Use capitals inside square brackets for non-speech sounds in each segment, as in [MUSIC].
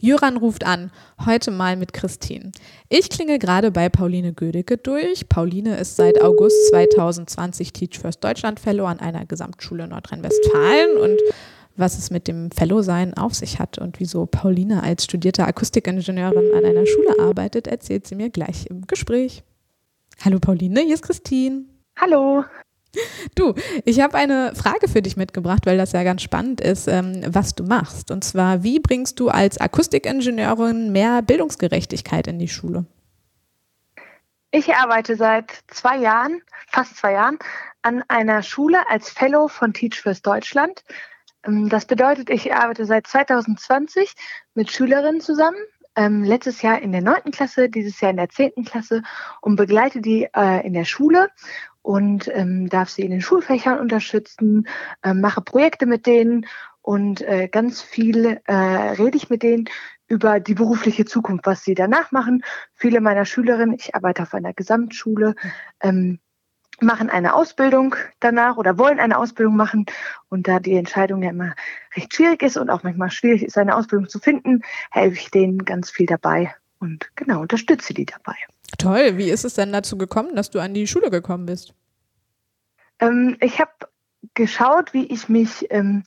Jöran ruft an, heute mal mit Christine. Ich klinge gerade bei Pauline Gödecke durch. Pauline ist seit August 2020 Teach First Deutschland Fellow an einer Gesamtschule Nordrhein-Westfalen und was es mit dem Fellow-Sein auf sich hat und wieso Pauline als studierte Akustikingenieurin an einer Schule arbeitet, erzählt sie mir gleich im Gespräch. Hallo Pauline, hier ist Christine. Hallo. Du, ich habe eine Frage für dich mitgebracht, weil das ja ganz spannend ist, ähm, was du machst. Und zwar, wie bringst du als Akustikingenieurin mehr Bildungsgerechtigkeit in die Schule? Ich arbeite seit zwei Jahren, fast zwei Jahren, an einer Schule als Fellow von Teach First Deutschland. Ähm, das bedeutet, ich arbeite seit 2020 mit Schülerinnen zusammen, ähm, letztes Jahr in der neunten Klasse, dieses Jahr in der zehnten Klasse und begleite die äh, in der Schule und ähm, darf sie in den Schulfächern unterstützen, äh, mache Projekte mit denen und äh, ganz viel äh, rede ich mit denen über die berufliche Zukunft, was sie danach machen. Viele meiner Schülerinnen, ich arbeite auf einer Gesamtschule, ähm, machen eine Ausbildung danach oder wollen eine Ausbildung machen. Und da die Entscheidung ja immer recht schwierig ist und auch manchmal schwierig ist, eine Ausbildung zu finden, helfe ich denen ganz viel dabei und genau unterstütze die dabei. Toll. Wie ist es denn dazu gekommen, dass du an die Schule gekommen bist? Ähm, ich habe geschaut, wie ich mich ähm,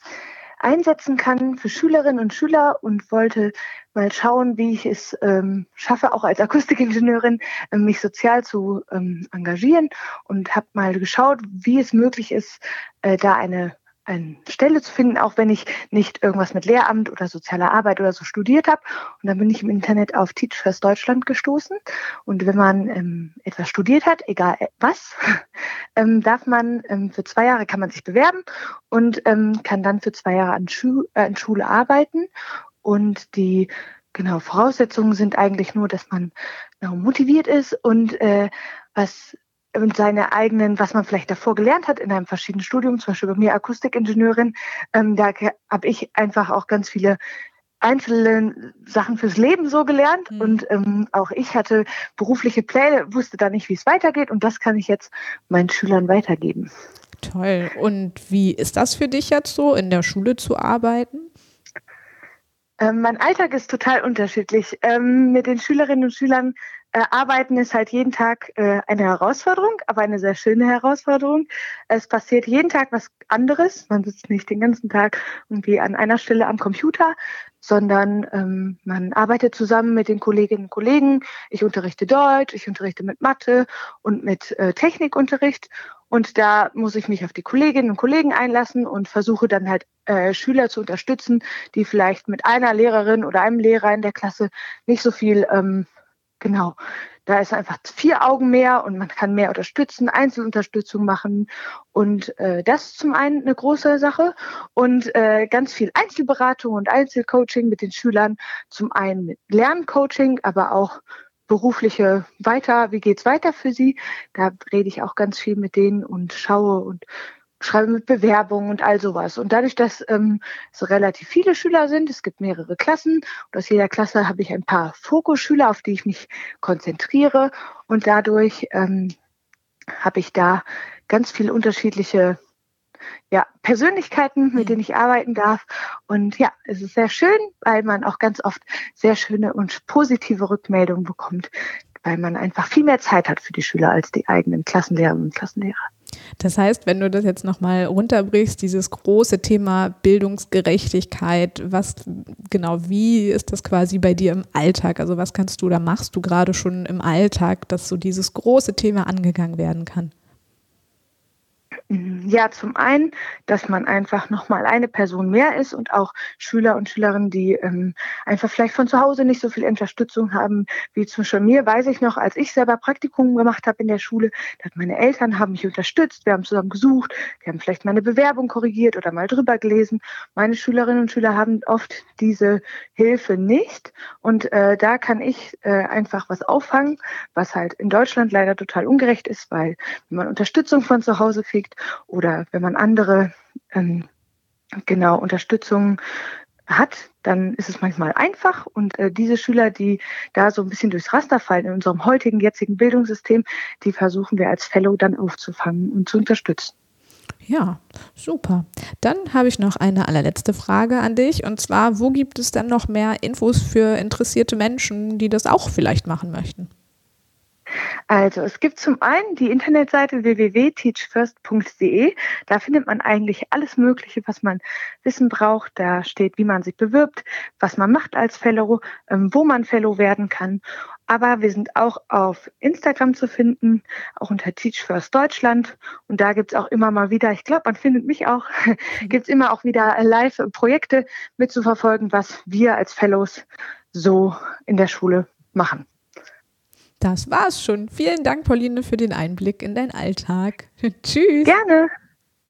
einsetzen kann für Schülerinnen und Schüler und wollte mal schauen, wie ich es ähm, schaffe, auch als Akustikingenieurin äh, mich sozial zu ähm, engagieren und habe mal geschaut, wie es möglich ist, äh, da eine eine Stelle zu finden, auch wenn ich nicht irgendwas mit Lehramt oder sozialer Arbeit oder so studiert habe. Und dann bin ich im Internet auf Teach First Deutschland gestoßen. Und wenn man ähm, etwas studiert hat, egal was, [LAUGHS] ähm, darf man ähm, für zwei Jahre kann man sich bewerben und ähm, kann dann für zwei Jahre an, Schu äh, an Schule arbeiten. Und die genau Voraussetzungen sind eigentlich nur, dass man genau, motiviert ist und äh, was und seine eigenen, was man vielleicht davor gelernt hat in einem verschiedenen Studium, zum Beispiel bei mir Akustikingenieurin, ähm, da habe ich einfach auch ganz viele einzelne Sachen fürs Leben so gelernt mhm. und ähm, auch ich hatte berufliche Pläne, wusste da nicht, wie es weitergeht und das kann ich jetzt meinen Schülern weitergeben. Toll. Und wie ist das für dich jetzt so, in der Schule zu arbeiten? Ähm, mein Alltag ist total unterschiedlich. Ähm, mit den Schülerinnen und Schülern äh, Arbeiten ist halt jeden Tag äh, eine Herausforderung, aber eine sehr schöne Herausforderung. Es passiert jeden Tag was anderes. Man sitzt nicht den ganzen Tag irgendwie an einer Stelle am Computer, sondern ähm, man arbeitet zusammen mit den Kolleginnen und Kollegen. Ich unterrichte Deutsch, ich unterrichte mit Mathe und mit äh, Technikunterricht. Und da muss ich mich auf die Kolleginnen und Kollegen einlassen und versuche dann halt äh, Schüler zu unterstützen, die vielleicht mit einer Lehrerin oder einem Lehrer in der Klasse nicht so viel ähm, Genau. Da ist einfach vier Augen mehr und man kann mehr unterstützen, Einzelunterstützung machen. Und äh, das ist zum einen eine große Sache. Und äh, ganz viel Einzelberatung und Einzelcoaching mit den Schülern. Zum einen mit Lerncoaching, aber auch berufliche weiter, wie geht's weiter für sie? Da rede ich auch ganz viel mit denen und schaue und schreibe mit Bewerbungen und all sowas. Und dadurch, dass ähm, es relativ viele Schüler sind, es gibt mehrere Klassen und aus jeder Klasse habe ich ein paar Fokusschüler, auf die ich mich konzentriere und dadurch ähm, habe ich da ganz viele unterschiedliche ja, Persönlichkeiten, mit denen ich arbeiten darf. Und ja, es ist sehr schön, weil man auch ganz oft sehr schöne und positive Rückmeldungen bekommt, weil man einfach viel mehr Zeit hat für die Schüler als die eigenen Klassenlehrerinnen und Klassenlehrer. Das heißt, wenn du das jetzt nochmal runterbrichst, dieses große Thema Bildungsgerechtigkeit, was genau, wie ist das quasi bei dir im Alltag? Also was kannst du da machst du gerade schon im Alltag, dass so dieses große Thema angegangen werden kann? Ja, zum einen, dass man einfach nochmal eine Person mehr ist und auch Schüler und Schülerinnen, die ähm, einfach vielleicht von zu Hause nicht so viel Unterstützung haben, wie zum Beispiel mir, weiß ich noch, als ich selber Praktikum gemacht habe in der Schule, dass meine Eltern haben mich unterstützt, wir haben zusammen gesucht, wir haben vielleicht meine Bewerbung korrigiert oder mal drüber gelesen. Meine Schülerinnen und Schüler haben oft diese Hilfe nicht und äh, da kann ich äh, einfach was auffangen, was halt in Deutschland leider total ungerecht ist, weil wenn man Unterstützung von zu Hause kriegt, oder wenn man andere ähm, genau Unterstützung hat, dann ist es manchmal einfach. Und äh, diese Schüler, die da so ein bisschen durchs Raster fallen in unserem heutigen, jetzigen Bildungssystem, die versuchen wir als Fellow dann aufzufangen und zu unterstützen. Ja, super. Dann habe ich noch eine allerletzte Frage an dich. Und zwar, wo gibt es dann noch mehr Infos für interessierte Menschen, die das auch vielleicht machen möchten? Also es gibt zum einen die Internetseite www.teachfirst.de. Da findet man eigentlich alles Mögliche, was man wissen braucht. Da steht, wie man sich bewirbt, was man macht als Fellow, ähm, wo man Fellow werden kann. Aber wir sind auch auf Instagram zu finden, auch unter Teach First Deutschland. Und da gibt es auch immer mal wieder, ich glaube, man findet mich auch, [LAUGHS] gibt es immer auch wieder Live-Projekte mitzuverfolgen, was wir als Fellows so in der Schule machen. Das war's schon. Vielen Dank, Pauline, für den Einblick in deinen Alltag. [LAUGHS] Tschüss. Gerne.